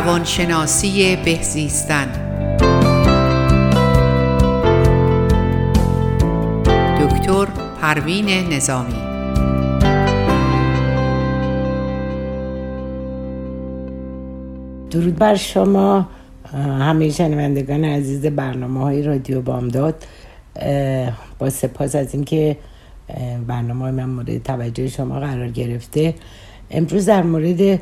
روانشناسی بهزیستن دکتر پروین نظامی. درود بر شما همه شنوندگان عزیز برنامه های رادیو بامداد. با سپاس از اینکه برنامه های من مورد توجه شما قرار گرفته. امروز در مورد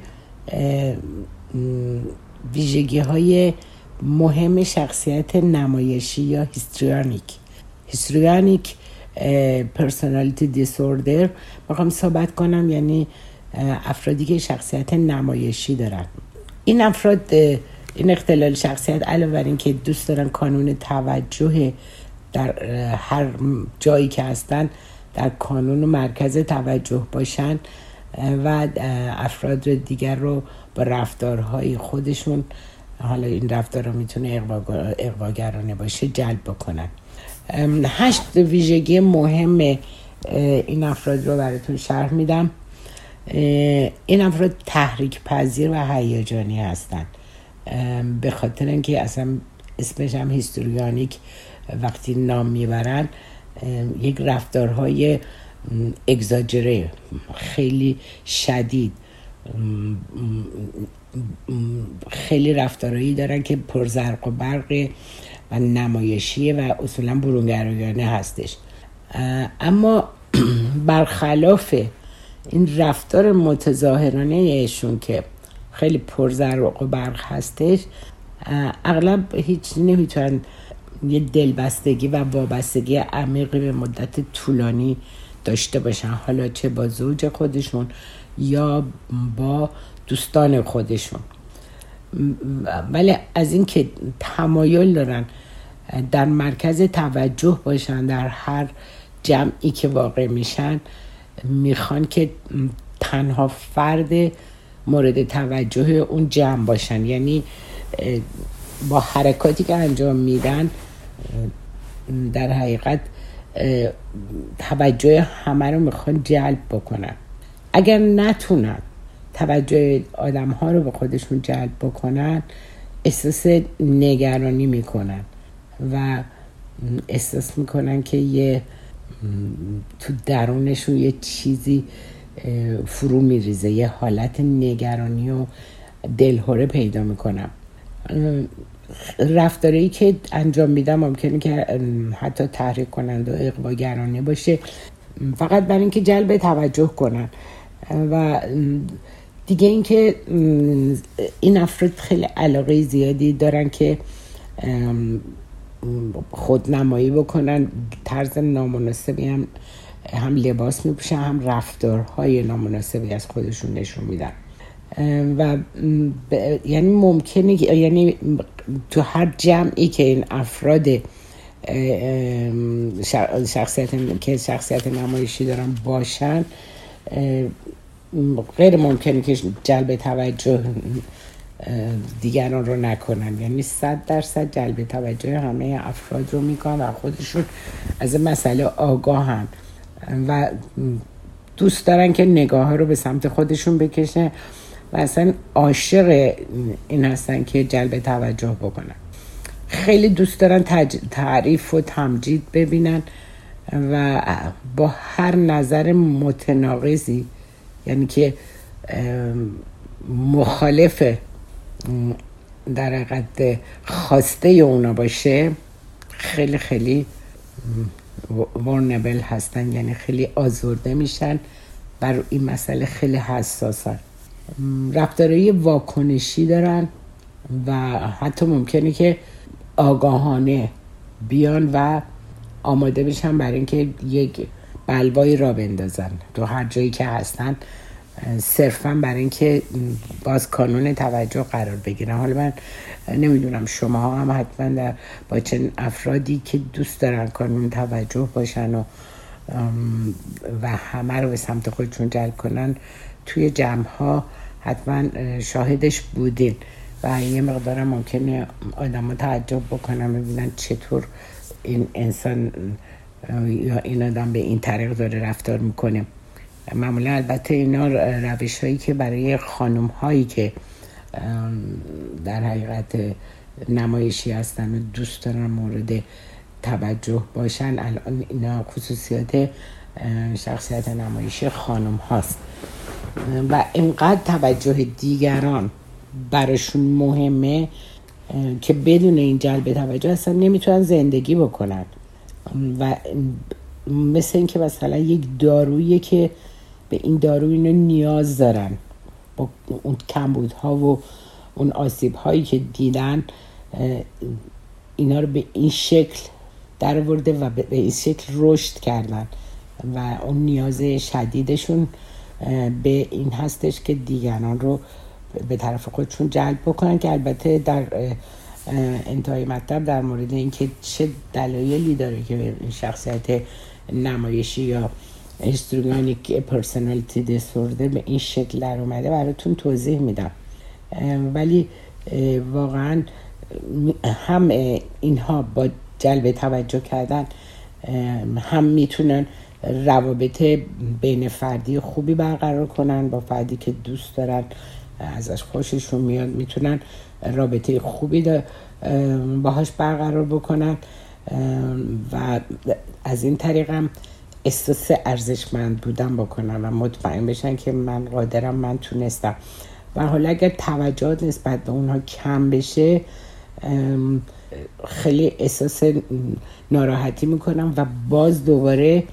ویژگی های مهم شخصیت نمایشی یا هیستریانیک. هیستریانیک پرسونالیتی دیسوردر می‌خوام صحبت کنم یعنی افرادی که شخصیت نمایشی دارن. این افراد این اختلال شخصیت علاوه بر اینکه دوست دارن کانون توجه در هر جایی که هستن در کانون و مرکز توجه باشن و افراد دیگر رو با رفتارهای خودشون حالا این رفتار می‌تونه اقواگرانه باشه جلب بکنن. هشت ویژگی مهم این افراد رو براتون شرح میدم. این افراد تحریک پذیر و هیجانی هستن به خاطر اینکه اصلا اسمش هم هیستوریانیک وقتی نام می‌برن یک رفتارهای اگزاجره خیلی شدید. خیلی رفتارهایی دارن که پرزرق و برق و نمایشیه و اصولا برونگرایانه هستش. اما برخلاف این رفتار متظاهرانه ایشون که خیلی پرزرق و برق هستش اغلب هیچ نمی‌تونن یه دلبستگی و وابستگی عمیقی به مدت طولانی داشته باشن. حالا چه با زوج خودشون یا با دوستان خودشون. ولی از اینکه تمایل دارن در مرکز توجه باشن در هر جمعی که واقع میشن می‌خوان که تنها فرد مورد توجه اون جمع باشن. یعنی با حرکاتی که انجام میدن در حقیقت توجه همه رو می‌خوان جلب بکنن. اگر نتونن توجه آدم ها رو به خودشون جلب بکنن احساس نگرانی می‌کنن و احساس می‌کنن که یه تو درونشون یه چیزی فرو میریزه یه حالت نگرانی و دلهوره پیدا می‌کنم. رفتاری که انجام میدم ممکنه که حتی تحریک کنند و اقواگرانه باشه. فقط برای اینکه جلب توجه کنن. و دیگه اینکه این افراد خیلی علاقه زیادی دارن که خودنمایی بکنن. طرز نامناسبی هم هم لباس میپوشن هم رفتارهای نامناسبی از خودشون نشون میدن. و یعنی ممکنه یعنی تو هر جمعی که این افراد شخصیت که شخصیت نمایشی دارن باشن غیر ممکنه که جلب توجه دیگران رو نکنن. یعنی صد درصد جلب توجه همه افراد رو می‌کنن و خودشون از مسئله آگاهن. و دوست دارن که نگاه رو به سمت خودشون بکشه و اصلا عاشق این هستن که جلب توجه بکنن. خیلی دوست دارن تعریف و تمجید ببینن و با هر نظر متناقضی یعنی که مخالف در حقیقت خواسته اونا باشه خیلی خیلی ورنبل هستن یعنی خیلی آزرده میشن بر این مسئله خیلی حساسن. رفتارهای واکنشی دارن و حتی ممکنه که آگاهانه بیان و آماده بشن برای اینکه یک بلوایی را بندازن تو هر جایی که هستن. صرفا برای اینکه باز کانون توجه قرار بگیرن. حالا من نمی‌دونم شما هم حتما در با چند افرادی که دوست دارن کانون توجه باشن و و همه رو به سمت خودشون جلب کنن توی جمع ها حتما شاهدش بودین. و یه مقدار ممکنه آدم ها تعجب بکنن ببینن چطور این انسان یا این آدم به این طریق داره رفتار می‌کنه. معمولا البته اینا روش هایی که برای خانم هایی که در حقیقت نمایشی هستن و دوست دارن مورد توجه باشن الان اینا خصوصیات شخصیت نمایشی خانم هاست. و اینقدر توجه دیگران براشون مهمه که بدون این جلب توجه اصلا نمی‌تونن زندگی بکنن. و مثل اینکه مثلا یک دارویی که به این دارو اینو نیاز دارن. با اون کمبودها و اون آسیب هایی که دیدن اینا رو به این شکل در ورده و به این شکل رشد کردن. و اون نیاز شدیدشون به این هستش که دیگران رو به طرف خودشون جلب بکنن که البته در انتهای مطلب در مورد اینکه چه دلایلی داره که این شخصیت نمایشی یا هیستروگانیک پرسنالیتی دیسوردر به این شکل در اومده براتون توضیح میدم. ولی واقعا هم اینها با جلب توجه کردن هم می‌تونن روابط بین فردی خوبی برقرار کنن با فردی که دوست دارن ازش خوششون میاد می‌تونن رابطه خوبی باهاش برقرار بکنن. و از این طریق هم احساس ارزشمند بودن بکنن و مطمئن بشن که من قادرم من تونستم. و حالا اگر توجهات نسبت به اونها کم بشه خیلی احساس ناراحتی می‌کنم و باز دوباره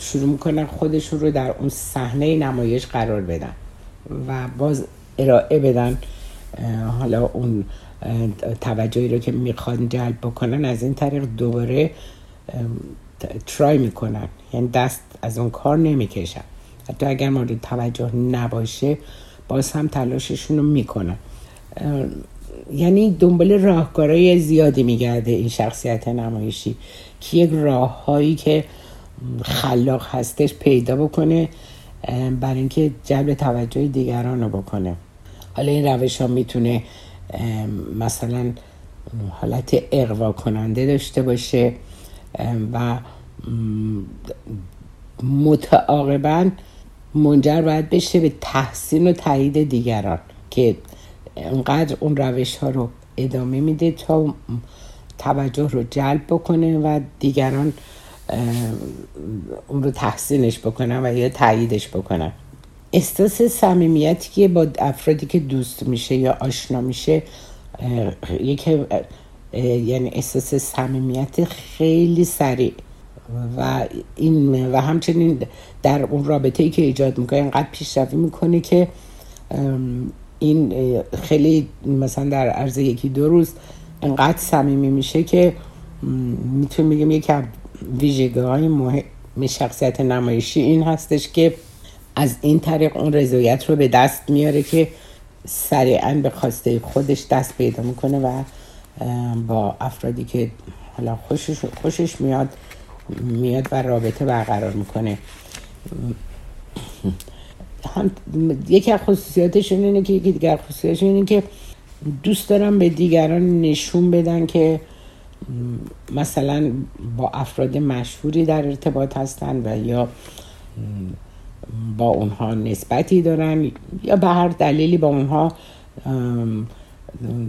شروع می‌کنن خودشون رو در اون صحنه نمایش قرار بدن و باز ارائه بدن حالا اون توجهی رو که می‌خوان جلب بکنن. از این طریق دوباره ترای می‌کنن. یعنی دست از اون کار نمی‌کشن. حتی اگر مورد توجه نباشه باز هم تلاششون رو می‌کنن. یعنی دنبال راهکارهای زیادی میگرده این شخصیت نمایشی. که یک راههایی که خلاق هستش پیدا بکنه برای اینکه جلب توجه دیگران رو بکنه. حالا این روش ها می‌تونه مثلا حالت اقوا کننده داشته باشه و متعاقبا منجر باید بشه به تحسین و تایید دیگران که انقدر اون روش ها رو ادامه میده تا توجه رو جلب بکنه و دیگران اون رو تحسینش بکنن و یا تاییدش بکنن. احساس صمیمیتی که با افرادی که دوست میشه یا آشنا میشه یک یعنی احساس صمیمیت خیلی سریع. و این و همچنین در اون رابطه ای که ایجاد می‌کنه اینقدر پیشروی می‌کنه که این خیلی مثلا در عرض یکی دو روز انقدر صمیمی میشه که می‌تونیم بگیم یکی از ویژگی های مهم شخصیت نمایشی این هستش که از این طریق اون رضایت رو به دست میاره که سریعا به خواسته خودش دست پیدا می‌کنه و با افرادی که حالا خوشش, خوشش میاد میاد و رابطه برقرار می‌کنه. هم یکی از خصوصیاتشون اینه که یکی دیگر خصوصیاتشون اینه که دوست دارم به دیگران نشون بدن که مثلا با افراد مشهوری در ارتباط هستن و یا با اونها نسبتی دارن یا به هر دلیلی با اونها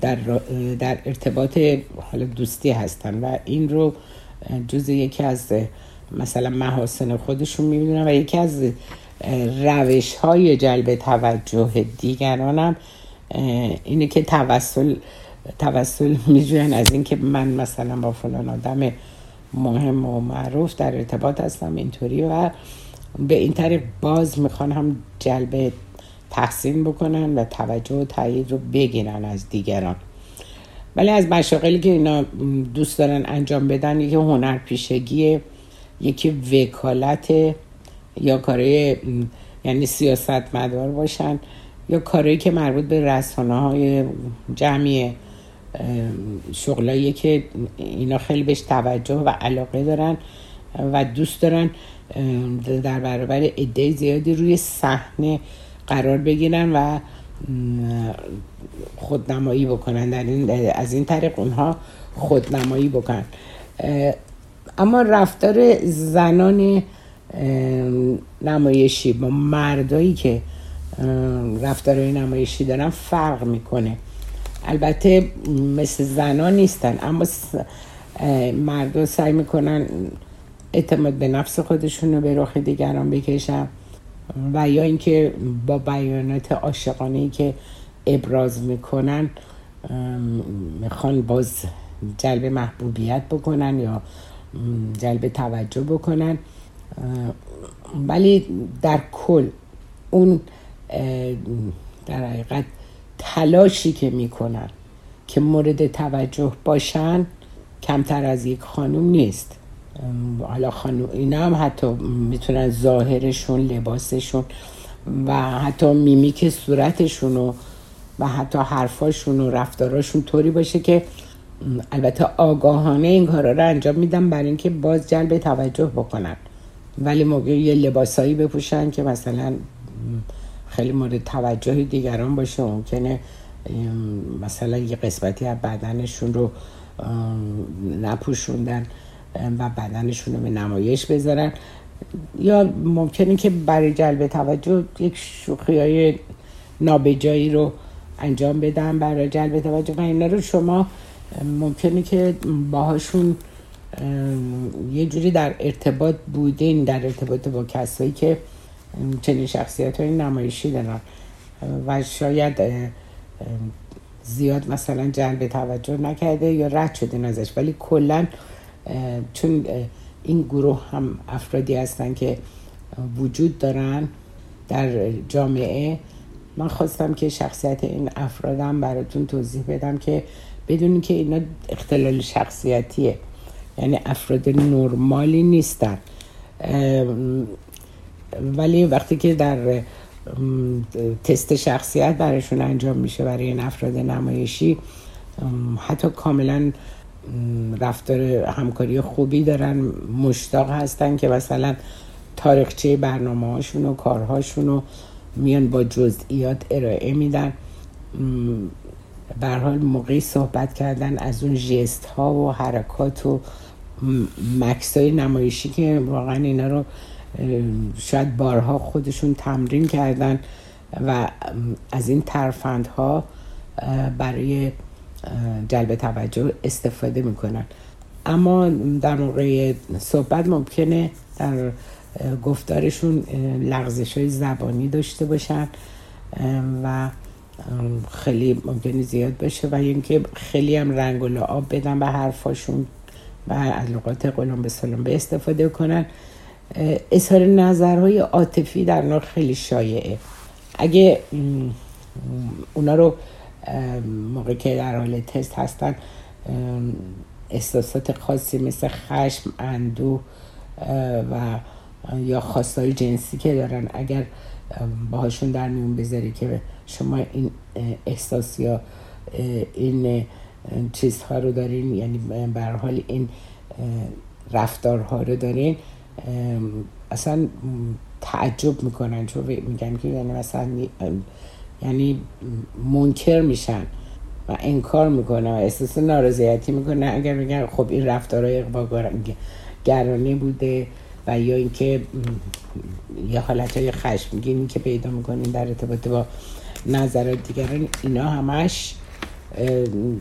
در, در ارتباط حال دوستی هستن و این رو جز یکی از مثلا محاسن خودشون می‌بینن و یکی از روش های جلب توجه دیگرانم اینه که توسل توسل میجوین از اینکه من مثلا با فلان آدم مهم و معروف در ارتباط هستم اینطوری و به این طریق باز می‌خوان هم جلب تحسین بکنن و توجه و تایید رو بگیرن از دیگران. ولی از مشاقلی که اینا دوست دارن انجام بدن یکی هنر پیشگیه یکی وکالت یا کارهای یعنی سیاست مدار باشن یا کارهایی که مربوط به رسانه های جمعی شغلایی که اینا خیلی بهش توجه و علاقه دارن و دوست دارن در برابر عده زیادی روی صحنه قرار بگیرن و خودنمایی بکنن. در این از این طریق اونها خودنمایی بکنن. اما رفتار زنان نمایشی با مردایی که رفتارهای نمایشی دارن فرق می‌کنه. البته مثل زنان نیستن اما مردم سعی می‌کنن اعتماد به نفس خودشون رو به رخ دیگران بکشن. و یا اینکه با بیانات عاشقانه که ابراز می‌کنن می‌خوان باز جلب محبوبیت بکنن یا جلب توجه بکنن. ولی در کل اون در حقیقت تلاشی که می‌کنن که مورد توجه باشن کمتر از یک خانوم نیست. حالا خانوم اینا هم حتی می‌تونن ظاهرشون لباسشون و حتی میمیک صورتشون و, و حتی حرفاشون و رفتاراشون طوری باشه که البته آگاهانه این کارا رو انجام میدم برای اینکه باز جلب توجه بکنن. ولی موقع یه لباسایی بپوشن که مثلا خیلی مورد توجه دیگران باشه ممکنه مثلا یه قسمتی از بدنشون رو نپوشوندن. و بدنشون رو به نمایش بذارن. یا ممکنه که برای جلب توجه یک شوخی های نابجایی رو انجام بدن برای جلب توجه. و اینا رو شما ممکنه که باهاشون یه جوری در ارتباط بودین در ارتباط با کسایی که چنین شخصیت های نمایشی دارن. و شاید زیاد مثلا جلب توجه نکرده یا رد شده ازش. ولی کلا چون این گروه هم افرادی هستن که وجود دارن در جامعه. من خواستم که شخصیت این افرادم براتون توضیح بدم که بدونی که اینا اختلال شخصیتیه. یعنی افراد نرمالی نیستن. ولی وقتی که در تست شخصیت براشون انجام میشه برای این افراد نمایشی حتی کاملا رفتار همکاری خوبی دارن مشتاق هستن که مثلا تاریخچه برنامه هاشون و کارهاشون رو میان با جزئیات ارائه میدن. حال موقعی صحبت کردن از اون جست ها و حرکات و مکس های نمایشی که واقعا اینا رو شاید بارها خودشون تمرین کردن و از این ترفندها برای جلب توجه استفاده می‌کنن. اما در موقع صحبت ممکنه در گفتارشون لغزش های زبانی داشته باشن و خیلی ممکنه زیاد باشه و اینکه خیلی هم رنگ و لعاب بدن به حرفاشون و از لغات قلم به سلام به استفاده کنن. اظهار نظرهای عاطفی در نار خیلی شایعه. اگه اونا رو موقع که در حال تست هستن احساسات خاصی مثل خشم اندو و یا خواستای جنسی که دارن اگر باهاشون در میون بذاری که شما این احساس یا این چیزها رو دارین یعنی به حال این رفتارها رو دارین اصلا تعجب می‌کنن چون میگن که یعنی مثلا یعنی منکر میشن و انکار می‌کنن و احساس نارضایتی می‌کنن. اگر میگن خب این رفتارهای گرانی بوده و یا اینکه یه حالت های خشمگینی که پیدا می‌کنین در ارتباط با نظرات دیگران اینا همش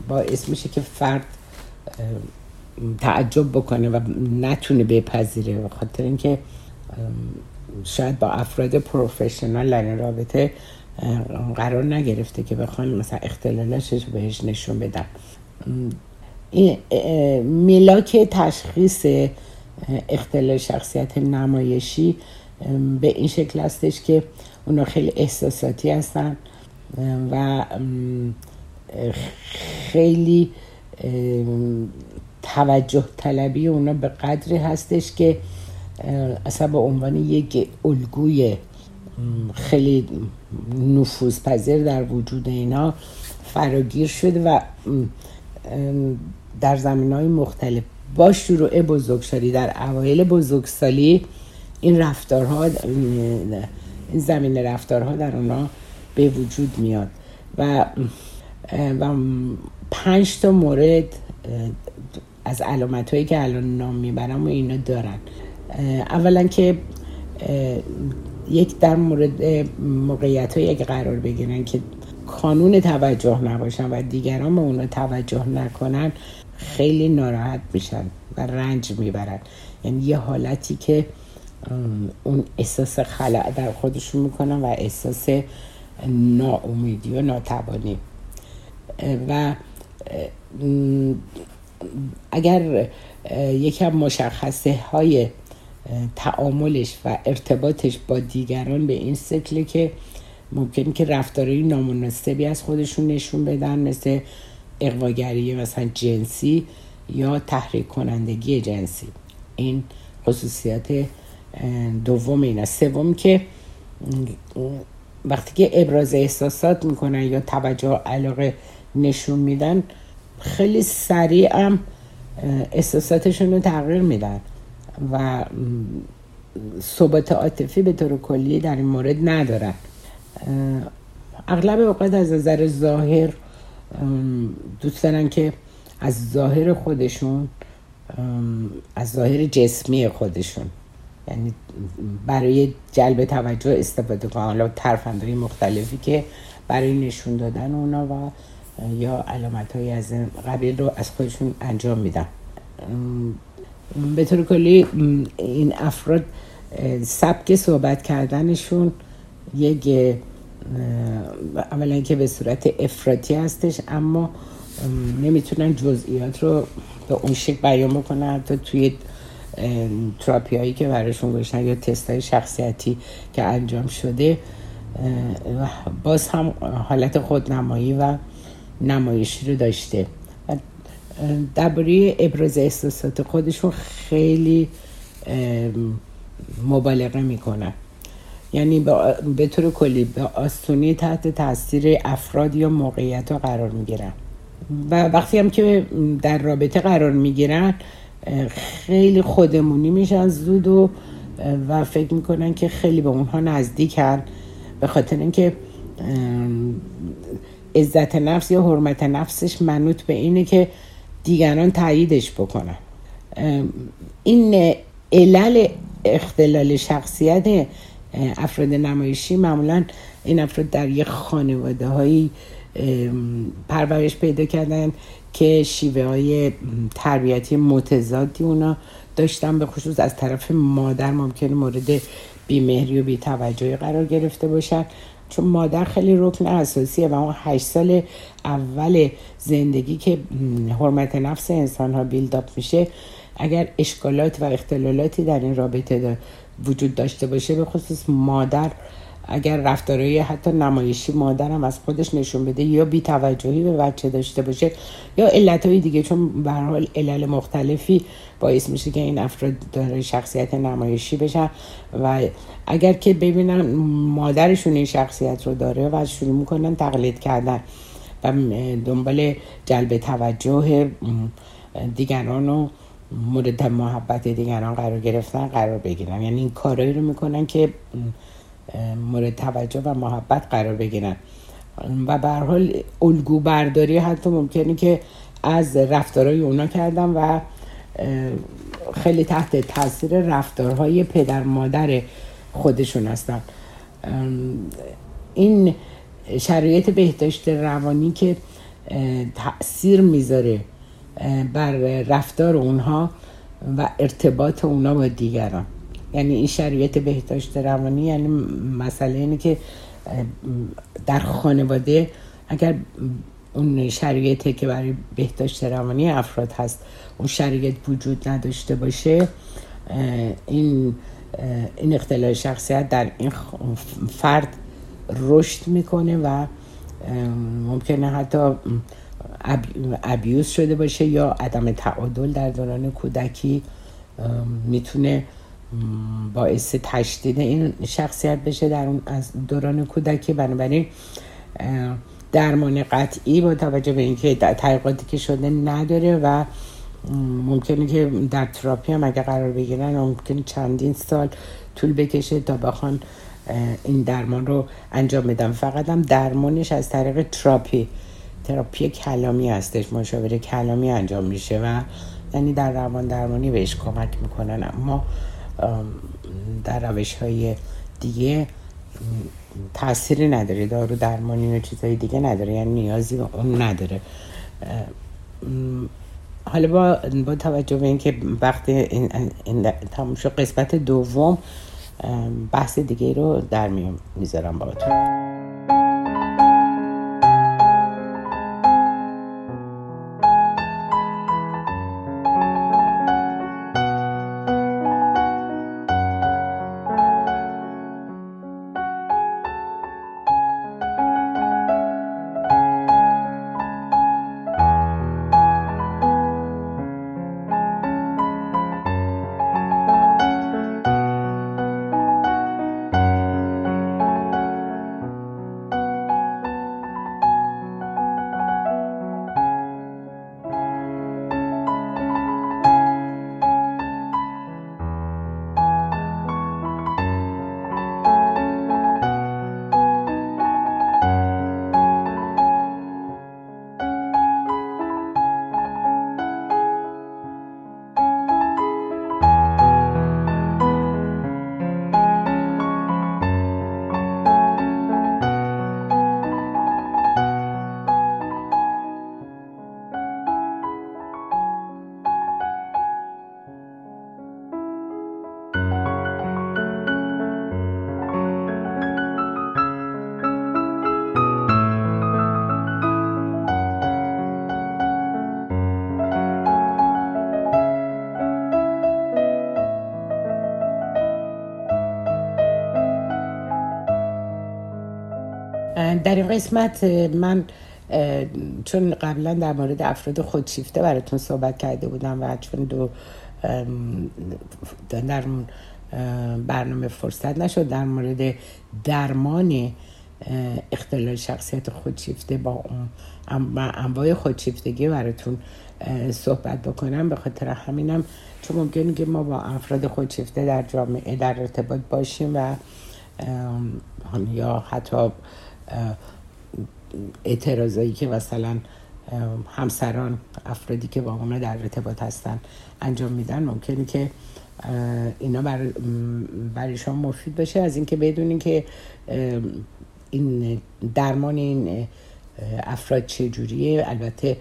باعث میشه که فرد تعجب بکنه و نتونه بپذیره. خاطر اینکه شاید با افراد پروفشنال در رابطه قرار نگرفته که بخوان مثلا اختلالش بهش نشون بدن. این ملاک تشخیص اختلال شخصیت نمایشی به این شکل هستش که اونا خیلی احساساتی هستن و خیلی توجه طلبی اونا به قدری هستش که اصلا به عنوان یک الگوی خیلی نفوذ پذیر در وجود اینا فراگیر شده و در زمین های مختلف با شروع بزرگسالی در اوایل بزرگسالی این رفتارها این زمین رفتارها در اونا به وجود میاد و و پنج تا مورد از علامت هایی که الان نام می‌برم و اینا دارن. اولا که یک در مورد موقعیت های قرار بگیرن که کانون توجه نباشن و دیگران به اونو توجه نکنن خیلی ناراحت میشن و رنج می‌برن. یعنی یه حالتی که اون احساس خلع در خودشون می‌کنن و احساس ناامیدی و ناتوانی. و اگر یکم مشخصه های تعاملش و ارتباطش با دیگران به این سکله که ممکن که رفتارهای نامناسبی از خودشون نشون بدن مثل اقواگری مثلا جنسی یا تحریک کنندگی جنسی. این خصوصیت دوم این سوم که وقتی که ابراز احساسات می‌کنن یا توجه علاقه نشون میدن خیلی سریع هم احساساتشون رو تغییر میدن. و ثبات عاطفی به طور کلی در این مورد ندارن اغلب اوقات از نظر ظاهر دوست دارن که از ظاهر خودشون از ظاهر جسمی خودشون یعنی برای جلب توجه استفاده کنن. حالا ترفندهای مختلفی که برای نشون دادن اونا و یا علامت های از قبیل رو از خودشون انجام میدن. به طور کلی این افراد سبک صحبت کردنشون یک اولا که به صورت افراطی هستش اما نمی‌تونن جزئیات رو به اون شکل بیان بکنن حتی توی تراپی هایی که براشون گوشن یا تست های شخصیتی که انجام شده باز هم حالت خودنمایی و نمایشی رو داشته. درباره ابراز احساسات خودشون خیلی مبالغه می‌کنن. یعنی به طور کلی به آستونی تحت تاثیر افراد یا موقعیت ها قرار می‌گیرن. و وقتی هم که در رابطه قرار می‌گیرن خیلی خودمونی میشن زود و و فکر می‌کنن که خیلی به اونها نزدیکن. به خاطر اینکه عزت نفس یا حرمت نفسش منوط به اینه که دیگران تاییدش بکنن. این علل اختلال شخصیت افراد نمایشی معمولا این افراد در یک خانواده هایی پرورش پیدا کردن که شیوه های تربیتی متضادی اونا داشتن به خصوص از طرف مادر ممکن مورد بیمهری و بیتوجهی قرار گرفته باشن. چون مادر خیلی رکن اساسیه و اون هشت سال اول زندگی که حرمت نفس انسان ها بیلداپ میشه اگر اشکالات و اختلالاتی در این رابطه وجود داشته باشه به خصوص مادر اگر رفتارهای حتی نمایشی مادرم از خودش نشون بده یا بی توجهی به بچه داشته باشه یا علتهای دیگه چون به حال علل مختلفی باعث میشه که این افراد داره شخصیت نمایشی بشن. و اگر که ببینن مادرشون این شخصیت رو داره و شروع می‌کنن تقلید کردن و دنبال جلب توجه دیگران و مورد محبت دیگران قرار گرفتن قرار بگیرن. یعنی این کارایی رو می‌کنن که مورد توجه و محبت قرار بگیرن. و به حال الگو برداری حتی ممکنه که از رفتارهای اونا کردن و خیلی تحت تاثیر رفتارهای پدر مادر خودشون هستن. این شرایط بهداشت روانی که تاثیر می‌ذاره بر رفتار اونها و ارتباط اونا با دیگران. یعنی این شرایط بهداشت روانی یعنی مسئله اینه که در خانواده اگر اون شرایطی که برای بهداشت روانی افراد هست اون شرایط وجود نداشته باشه این این اختلال شخصیت در این فرد رشد می‌کنه و ممکنه حتی ابیوز شده باشه یا عدم تعادل در دوران کودکی می‌تونه باعث تشدید این شخصیت بشه در اون از دوران کودکی. بنابراین درمان قطعی با توجه به اینکه تحقیقاتی که شده نداره و ممکنه که در تراپی هم اگه قرار بگیرن ممکنه چندین سال طول بکشه تا بخوان این درمان رو انجام بدم فقط هم درمانش از طریق تراپی. تراپی کلامی هستش. مشاوره کلامی انجام میشه و یعنی در روان درمانی بهش کمک می‌کنن. اما در روش های دیگه تأثیری نداره. دارو درمانی و چیزای دیگه نداره. یعنی نیازی به اون نداره. حالا با, با توجه به اینکه وقتی این, این تموم قسمت دوم بحث دیگه رو در می‌ذارم تو در این قسمت من چون قبلا در مورد افراد خودشیفته براتون صحبت کرده بودم و چون دو در برنامه فرصت نشد در مورد درمان اختلال شخصیت خودشیفته با انواع خودشیفتگی براتون صحبت بکنم. به خاطر همینم چون ممکنه که ما با افراد خودشیفته در جامعه در ارتباط باشیم و یا حتی اعتراضایی که مثلا همسران افرادی که با اونا در ارتباط هستن انجام میدن. ممکنه که اینا بر برای شما مفید باشه از اینکه بدونین که این درمان این افراد چجوریه. البته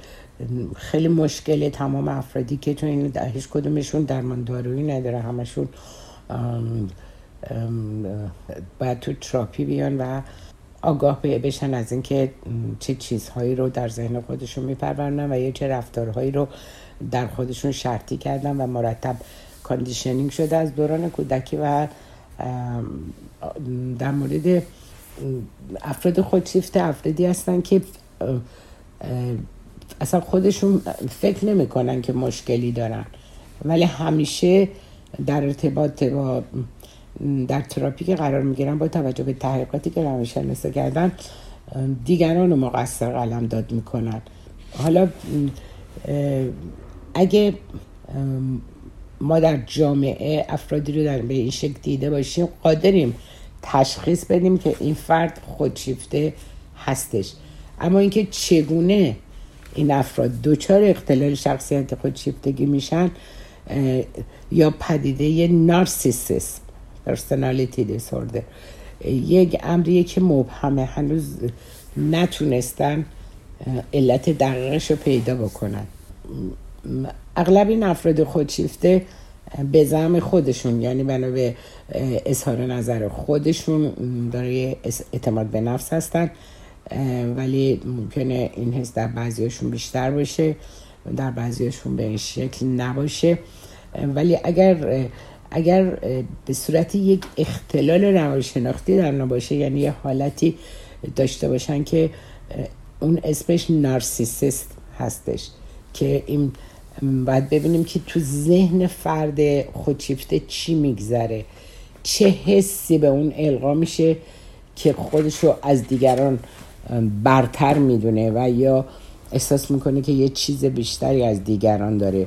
خیلی مشکل تمام افرادی که چون این هیچ کدومشون درمان دارویی نداره. همشون باید تو تراپی بیان و آگاه بشن از اینکه چه چیزهایی رو در ذهن خودشون میپرورنن و یه چه رفتارهایی رو در خودشون شرطی کردن و مرتب conditioning شده از دوران کودکی و در مورد افراد خودشیفته افرادی هستن که اصلا خودشون فکر نمی‌کنن که مشکلی دارن. ولی همیشه در ارتباط با در تراپی که قرار می‌گیرن با توجه به تحقیقاتی که روانشناسا کردن دیگران رو مقصر قلم داد می‌کنن. حالا اگه ما در جامعه افرادی رو در به این شکل دیده باشیم قادریم تشخیص بدیم که این فرد خودشیفته هستش. اما اینکه چگونه این افراد دچار اختلال شخصیت خودشیفتگی میشن یا پدیده نارسیسیسم. پرسنالیتی دیسوردر یک امریه که مبهمه هنوز نتونستن علت دقیقش رو پیدا بکنن. اغلب این افراد خودشیفته به زم خودشون یعنی بنا به اظهار نظر خودشون داره اعتماد به نفس هستن ولی ممکنه این حس در بعضیاشون بیشتر باشه در بعضیاشون به این شکل نباشه. ولی اگر اگر به صورت یک اختلال روانشناختی در باشه یعنی یه حالتی داشته باشن که اون اسمش نارسیسیست هستش که این باید ببینیم که تو ذهن فرد خودشیفته چی میگذره چه حسی به اون القا میشه که خودش رو از دیگران برتر می‌دونه و یا احساس می‌کنه که یه چیز بیشتری از دیگران داره.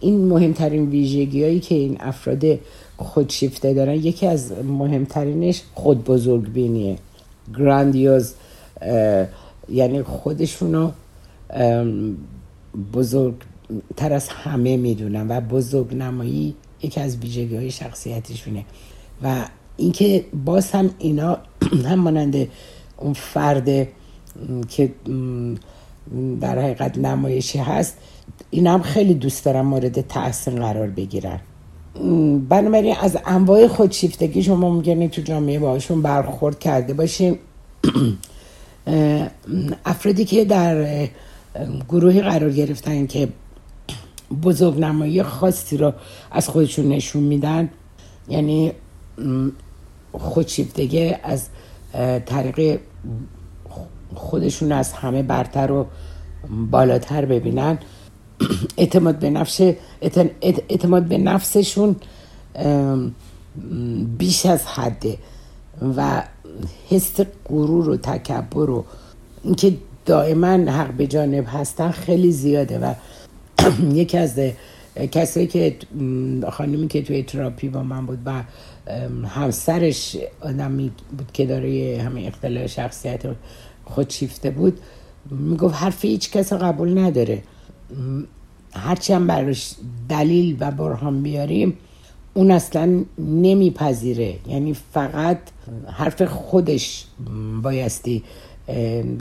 این مهمترین ویژگی هایی که این افراد خودشیفته دارن یکی از مهمترینش خود بزرگ بینیه گراندیوز یعنی خودشونو بزرگتر از همه می‌دونن و بزرگ نمایی یکی از ویژگی های شخصیتشونه. و اینکه باز هم اینا هم مانند اون فرد که در حقیقت نمایشی هست این هم خیلی دوست دارم مورد تحسین قرار بگیرن. بنابراین از انواع خودشیفتگی شما ممکنه تو جامعه باشون برخورد کرده باشیم افرادی که در گروهی قرار گرفتن که بزرگ نمایی خاصی رو از خودشون نشون میدن یعنی خودشیفتگی از طریق خودشون از همه برتر و بالاتر ببینن. اعتماد به نفس اعتماد به نفسشون بیش از حده و حس غرور و تکبر و اینکه دائما حق به جانب هستن خیلی زیاده و یکی از کسایی که خانمی که توی تراپی با من بود و همسرش آدمی بود که داره همه اختلال شخصیت خودشیفته بود می‌گفت حرف هیچ کس قبول نداره. هرچی هم براش دلیل و برهان بیاریم اون اصلا نمیپذیره. یعنی فقط حرف خودش بایستی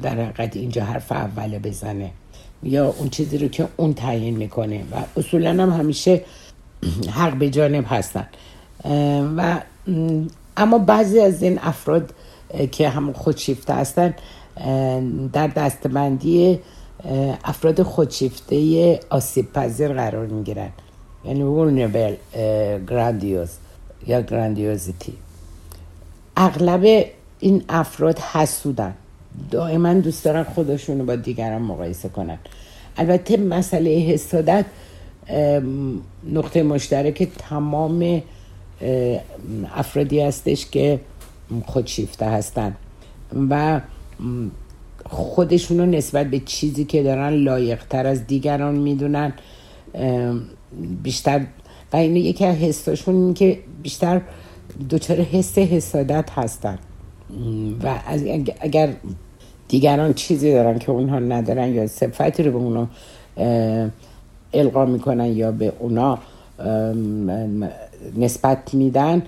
در حقیقت اینجا حرف اوله بزنه یا اون چیزی رو که اون تعیین می‌کنه. و اصولا هم همیشه حق به جانب هستن. و اما بعضی از این افراد که هم خودشیفته هستن در دستبندی افراد خودشیفته آسیب پذیر قرار می‌گیرن. یعنی vulnerable grandiose یا grandiosity اغلب این افراد حسودن. دائما دوست دارن خودشون رو با دیگران مقایسه کنن. البته مسئله حسادت نقطه مشترک تمام افرادی هستش که خودشیفته هستن. و خودشون رو نسبت به چیزی که دارن لایقتر از دیگران می‌دونن بیشتر و یکی از حساشون این که بیشتر دوچار حس حسادت هستن. و اگر دیگران چیزی دارن که اونها ندارن یا صفتی رو به اونا القا می‌کنن یا به اونا نسبت میدن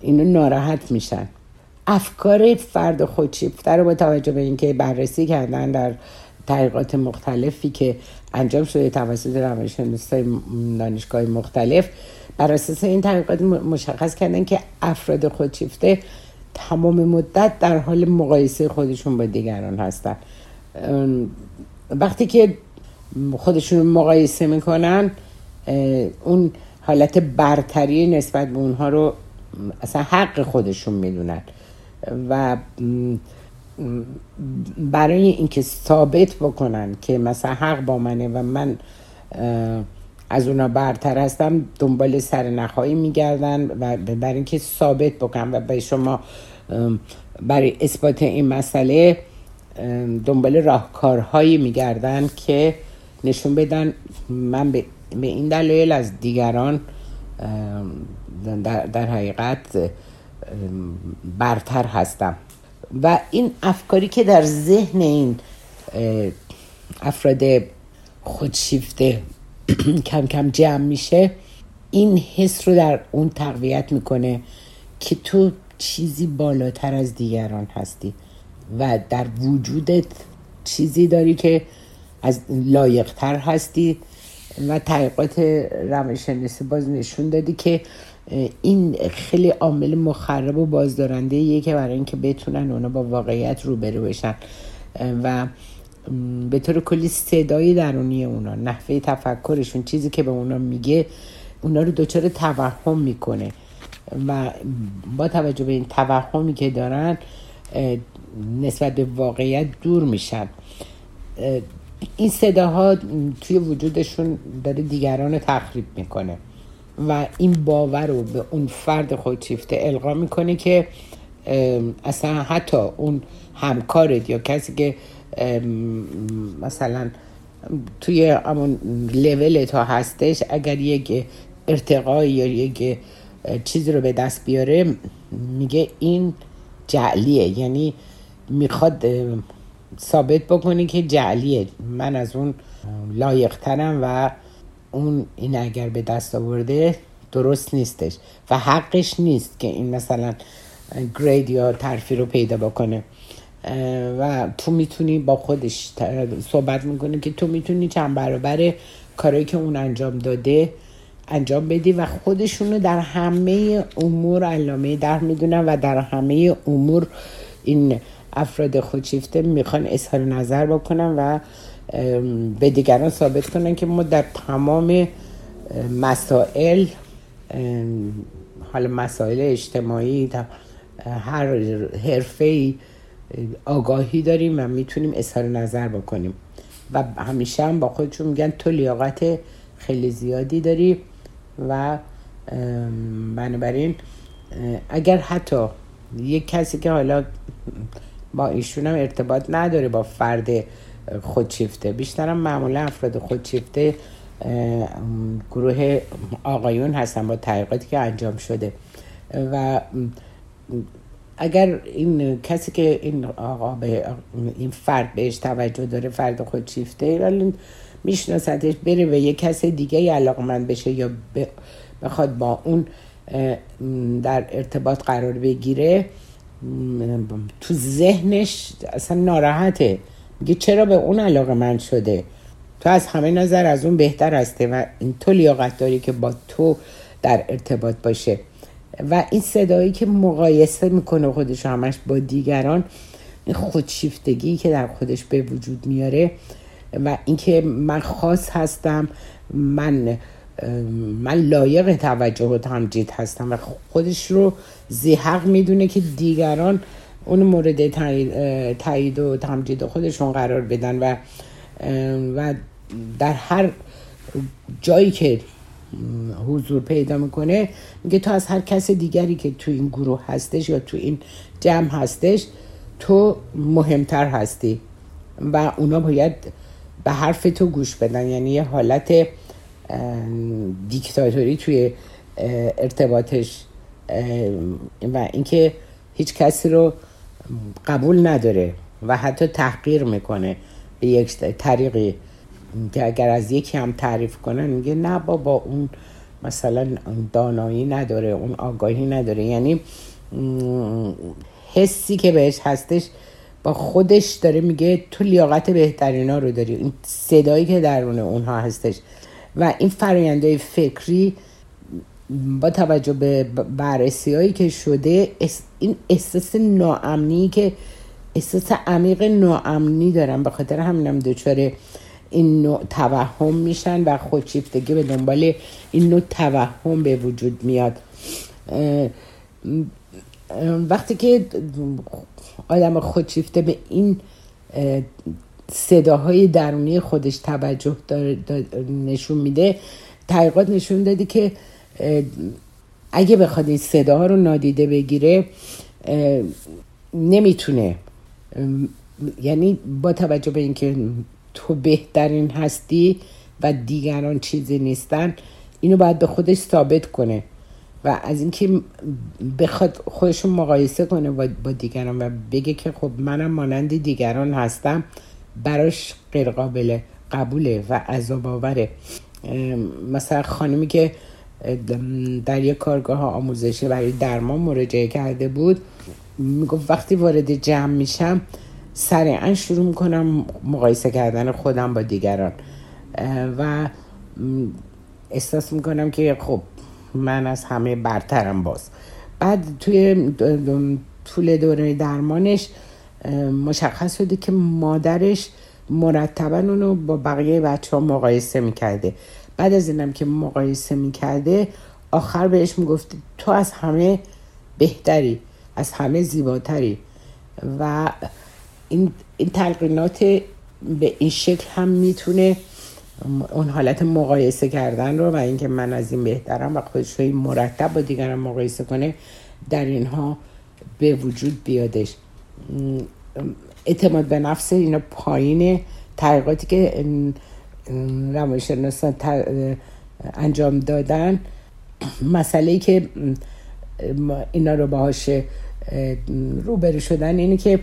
اینو ناراحت میشن. افکار فرد خودشیفته رو با توجه به اینکه بررسی کردن در تحقیقات مختلفی که انجام شده توسط روانشناسای دانشگاه مختلف بر اساس این تحقیقات مشخص کردن که افراد خودشیفته تمام مدت در حال مقایسه خودشون با دیگران هستن. وقتی که خودشون مقایسه می‌کنن اون حالت برتری نسبت به اونها رو اصلا حق خودشون می‌دونن. و برای اینکه ثابت بکنن که مثلا حق با منه و من از اونا برتر هستم دنبال سر نخواهی میگردن و برای اینکه ثابت بکنم و به شما برای اثبات این مسئله دنبال راهکارهایی میگردن که نشون بدن من به, این دلایل از دیگران در حقیقت برتر هستم. و این افکاری که در ذهن این افراد خودشیفته کم کم جمع میشه این حس رو در اون تقویت می‌کنه که تو چیزی بالاتر از دیگران هستی و در وجودت چیزی داری که از لایقتر هستی و تحقیقات روانشناسی باز نشون دادی که این خیلی عامل مخرب و بازدارنده یه که برای اینکه بتونن اونا با واقعیت روبرو بشن. و به طور کلی صدای درونی اونا نحوه تفکرشون چیزی که به اونا میگه اونا رو دچار توهم می‌کنه. و با توجه به این توهمی که دارن نسبت به واقعیت دور میشن. این صداها توی وجودشون داره دیگران رو تخریب می‌کنه. و این باور رو به اون فرد خودشیفته القا می‌کنه که اصلا حتی اون همکارت یا کسی که مثلا توی همون لول تا هستش اگر یک ارتقای یا یک چیزی رو به دست بیاره میگه این جعلیه. یعنی می‌خواد ثابت بکنه که جعلیه. من از اون لایقترم و اون این اگر به دست آورده درست نیستش و حقش نیست که این مثلا گرید یا ترفی رو پیدا بکنه. و تو می‌تونی با خودش صحبت می‌کنه که تو می‌تونی چند برابر کارایی که اون انجام داده انجام بدی و خودشونو در همه امور علامه در می‌دونن و در همه امور این افراد خودشیفته می‌خوان اظهار نظر بکنن و به دیگران ثابت کنن که ما در تمام مسائل حالا مسائل اجتماعی هر حرفه آگاهی داریم و می‌تونیم اظهار نظر بکنیم. و همیشه هم با خودشون میگن تو لیاقت خیلی زیادی داری و بنابراین اگر حتی یک کسی که حالا با ایشون هم ارتباط نداره با فرد خودشیفته. بیشترم معمولا افراد خودشیفته گروه آقایون هستن با تحقیقاتی که انجام شده. و اگر این کسی که این آقا به این فرد بهش توجه داره فرد خودشیفته ولی میشناستش بره به یه کس دیگه علاقمند بشه یا بخواد با اون در ارتباط قرار بگیره تو ذهنش اصلا ناراحته. میگه چرا به اون علاقه من شده؟ تو از همه نظر از اون بهتر هسته و این تو لیاقت داری که با تو در ارتباط باشه. و این صدایی که مقایسه می‌کنه خودش همش با دیگران این خودشیفتگی که در خودش به وجود میاره و اینکه من خاص هستم من من لایق توجه و تمجید هستم و خودش رو زیحق می‌دونه که دیگران اون مورد تایید و تمجید خودشون قرار بدن و و در هر جایی که حضور پیدا می‌کنه میگه تو از هر کس دیگری که تو این گروه هستش یا تو این جمع هستش تو مهمتر هستی و اونا باید به حرف تو گوش بدن. یعنی یه حالت دیکتاتوری توی ارتباطش و اینکه هیچ کسی رو قبول نداره و حتی تحقیر می‌کنه به یک طریقی. که اگر از یکی هم تعریف کنن میگه نه بابا اون مثلا دانایی نداره اون آگاهی نداره. یعنی حسی که بهش هستش با خودش داره میگه تو لیاقت بهترینا رو داری. این صدایی که درون اونها هستش. و این فراینده فکری با توجه به بررسی هایی که شده این احساس ناامنی که احساس عمیق ناامنی دارن. به خاطر همینم دچار این نوع توهم میشن و خودشیفتگی به دنبال این نوع توهم به وجود میاد. وقتی که آدم خودشیفته به این صداهای درونی خودش توجه نشون میده تحقیقات نشون دادی که اگه بخواد این رو نادیده بگیره نمی‌تونه. یعنی با توجه به اینکه تو بهترین هستی و دیگران چیزی نیستن اینو باید به خودش ثابت کنه و از اینکه بخواد خودشون مقایسه کنه با دیگران و بگه که خب منم مانند دیگران هستم براش غیر قابل قبوله و عذاب آوره مثلا خانمی که در یک کارگاه آموزشی برای درمان مراجعه کرده بود می‌گفت وقتی وارد جمع میشم سریعا شروع می‌کنم مقایسه کردن خودم با دیگران. و احساس می‌کنم که خب من از همه برترم باز. بعد توی طول دوره درمانش مشخص شده که مادرش مرتبا اونو با بقیه بچه ها مقایسه می‌کرده. بعد از اینم که مقایسه می‌کرده آخر بهش می‌گفت تو از همه بهتری از همه زیباتری. و این, این تلقینات به این شکل هم می‌تونه اون حالت مقایسه کردن رو و اینکه من از این بهترم و خودش رو مرتب با دیگران مقایسه کنه در اینها به وجود بیادش. اعتماد به نفس اینا پایین تحقیقاتی که روانشناسان انجام دادن. مسئله که اینا رو باهاش روبرو شدن اینه که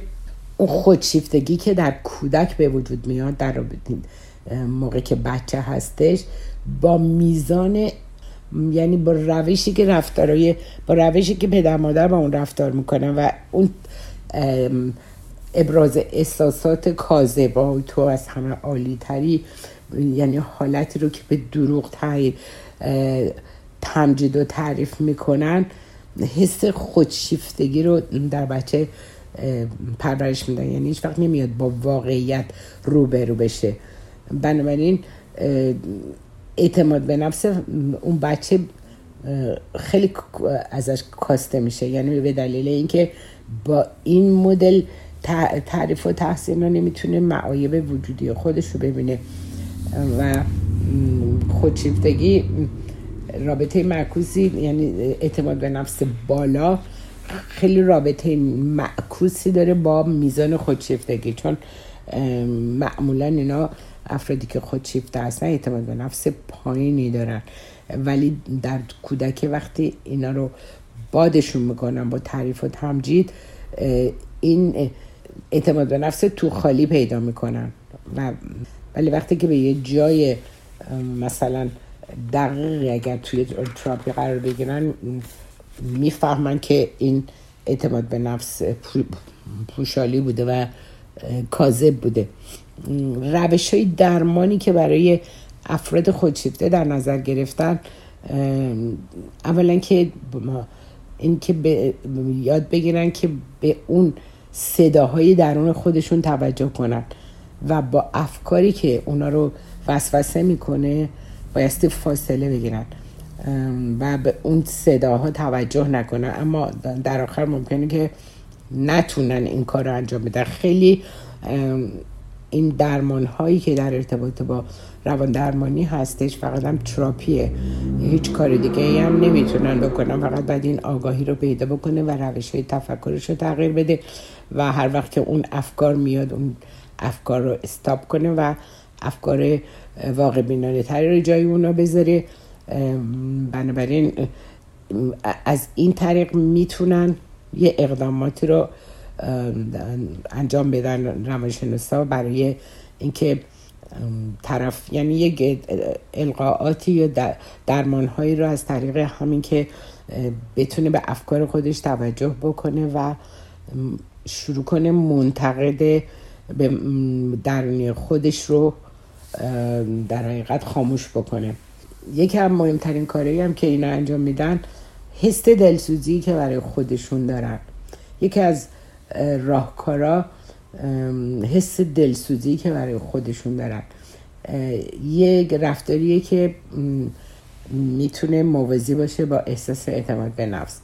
اون خودشیفتگی که در کودک به وجود میاد در موقع که بچه هستش با میزان یعنی با روشی که رفتارای با روشی که پدر مادر با اون رفتار می‌کنن و اون ابراز احساسات کاذبا تو از همه عالی تری یعنی حالتی رو که به دروغ تمجید و تعریف می‌کنن حس خودشیفتگی رو در بچه پرورش میدن. یعنی هیچ وقت نمیاد با واقعیت روبرو بشه. بنابراین اعتماد به نفس اون بچه خیلی ازش کاسته میشه. یعنی به دلیل اینکه با این مدل تعریف و تحسین رو نمی‌تونه معایب وجودی خودش رو ببینه. و خودشیفتگی رابطه معکوسی یعنی اعتماد به نفس بالا خیلی رابطه معکوسی داره با میزان خودشیفتگی. چون معمولا اینا افرادی که خودشیفته هستن اعتماد به نفس پایینی دارن. ولی در کودک وقتی اینا رو بادشون می‌کنن با تعریف و تمجید این اعتماد به نفس تو خالی پیدا می‌کنن. و ولی وقتی که به یه جای مثلا دقیقی اگر توی تراپی قرار بگیرن می‌فهمن که این اعتماد به نفس پوشالی بوده و کاذب بوده. روش های درمانی که برای افراد خودشیفته در نظر گرفتن اولا که این که به یاد بگیرن که به اون صداهای درون خودشون توجه کنن. و با افکاری که اونا رو وسوسه می‌کنه بایستی فاصله بگیرن. و به اون صداها توجه نکنن. اما در آخر ممکنه که نتونن این کار رو انجام بدن. خیلی این درمان هایی که در ارتباط با روان درمانی هستش فقط هم تراپیه. هیچ کار دیگه هم نمی‌تونن بکنن. فقط باید این آگاهی رو پیدا بکنه و روش های تفکرش رو تغییر بده. و هر وقت که اون افکار میاد اون افکار رو استاپ کنه و افکار واقع بینانه تری رو جای اونا بذاره. بنابراین از این طریق می‌تونن یه اقداماتی رو انجام بدن روانشناسا برای اینکه طرف یعنی یک القاعاتی یا درمانهایی رو از طریق همین که بتونه به افکار خودش توجه بکنه و شروع کنه منتقد به درونی خودش رو در حقیقت خاموش بکنه. یکی از مهمترین کاری هم که اینا انجام میدن حس دلسوزی که برای خودشون دارن. یکی از راهکارا حس دلسوزی که برای خودشون دارن. یک رفتاریه که می‌تونه موازی باشه با احساس اعتماد به نفس.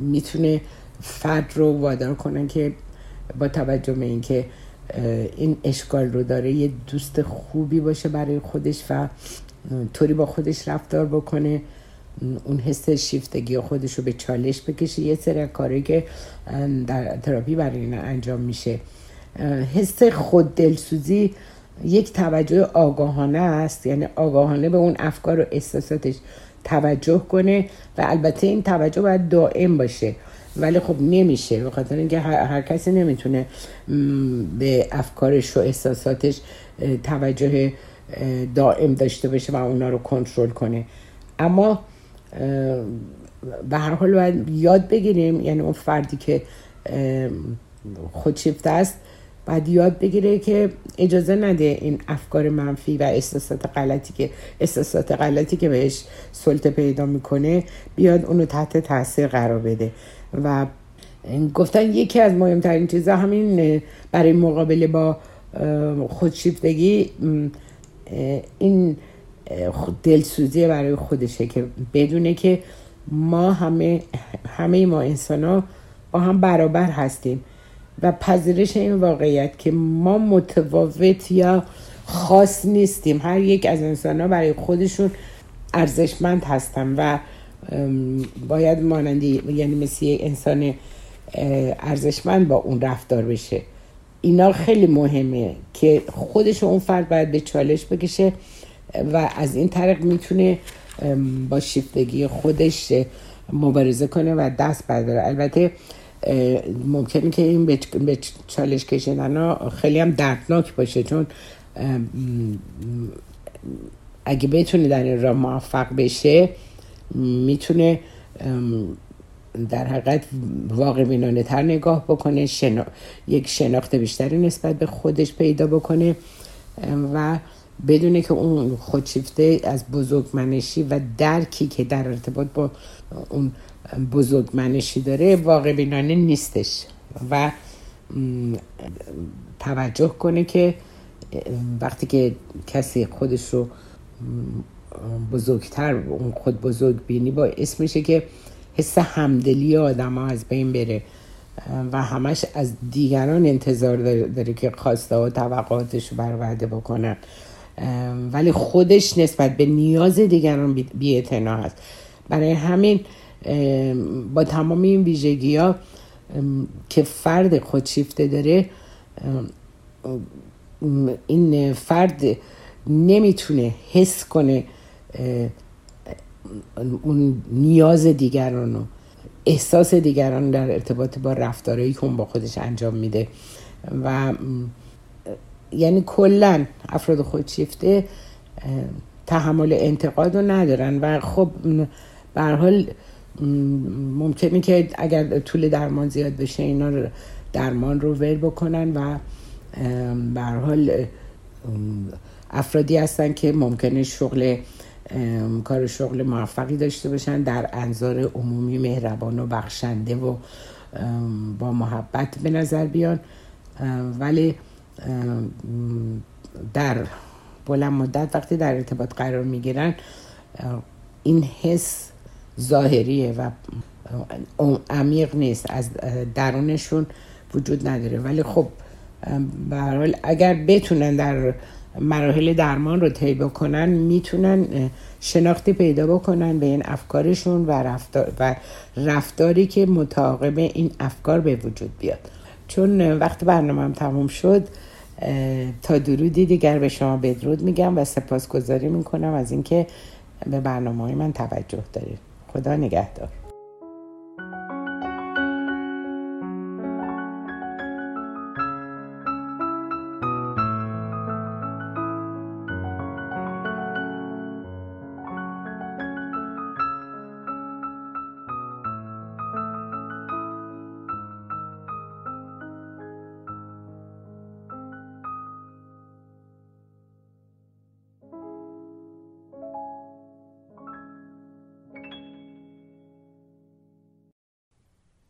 می‌تونه فرد رو وادار کنه که با توجه به اینکه این اشکال رو داره. یه دوست خوبی باشه برای خودش و طوری با خودش رفتار بکنه. اون حس شیفتگی خودش رو به چالش بکشه. یه سری کاری که در تراپی برای این انجام میشه. حس خود دلسوزی یک توجه آگاهانه است. یعنی آگاهانه به اون افکار و احساساتش توجه کنه و البته این توجه باید دائم باشه. ولی خب نمیشه. به خاطر اینکه هر, کسی نمی‌تونه به افکارش و احساساتش توجه دائم داشته باشه و اونا رو کنترل کنه. اما به هر حال باید یاد بگیریم یعنی اون فردی که خودشیفته است باید یاد بگیره که اجازه نده این افکار منفی و احساسات غلطی که احساسات غلطی که بهش سلطه پیدا می‌کنه بیاد اونو تحت تاثیر قرار بده. و گفتن یکی از مهمترین چیزها همین برای مقابله با خودشیفتگی این دلسوزی برای خودشه که بدونه که ما همه همه ما انسان ها با هم برابر هستیم و پذیرش این واقعیت که ما متفاوت یا خاص نیستیم. هر یک از انسان ها برای خودشون ارزشمند هستن و باید مانندی یعنی مثل انسان ارزشمند با اون رفتار بشه. اینا خیلی مهمه که خودش اون فرد باید به چالش بکشه و از این طریق می‌تونه با شیفتگی خودش مبارزه کنه و دست برداره. البته ممکنه که این به چالش کشیدن ها خیلی هم دردناک باشه چون اگه بتونه در این راه موفق بشه می‌تونه در حقیقت واقع بینانه تر نگاه بکنه یک شناخت بیشتری نسبت به خودش پیدا بکنه و بدونه که اون خودشیفته از بزرگمنشی و درکی که در ارتباط با اون بزرگمنشی داره واقع بینانه نیستش. و توجه کنه که وقتی که کسی خودش رو بزرگتر اون خود بزرگ بینی با اسمشه که حس همدلی آدم ها از بین بره. و همش از دیگران انتظار داره, که خواسته و توقعاتش رو برآورده بکنن. ولی خودش نسبت به نیاز دیگران بی هست. برای همین با تمام این ویژگی ها که فرد خودشیفته داره این فرد نمی‌تونه حس کنه اون نیاز دیگران رو احساس دیگران در ارتباط با رفتارهایی که اون با خودش انجام میده. و یعنی کلا افراد خودشیفته تحمل انتقاد رو ندارن. و خب به حال ممکنه که اگر طول درمان زیاد بشه اینا رو درمان رو ول بکنن و به حال افرادی هستن که ممکنه شغل کار شغل موفقی داشته باشن. در انظار عمومی مهربان و بخشنده و با محبت به نظر بیان. ولی در بلند مدت وقتی در ارتباط قرار می‌گیرن این حس ظاهریه و عمیق نیست. از درونشون وجود نداره. ولی خب به اگر بتونن در مراحل درمان رو طی بکنن می‌تونن شناختی پیدا بکنن به این افکارشون و, رفتار و رفتاری که متعاقب این افکار به وجود بیاد. چون وقت برنامه هم تموم شد تا درودی دیگر به شما بدرود میگم و سپاسگزاری می‌کنم از اینکه به برنامه های من توجه دارید. خدا نگهدار.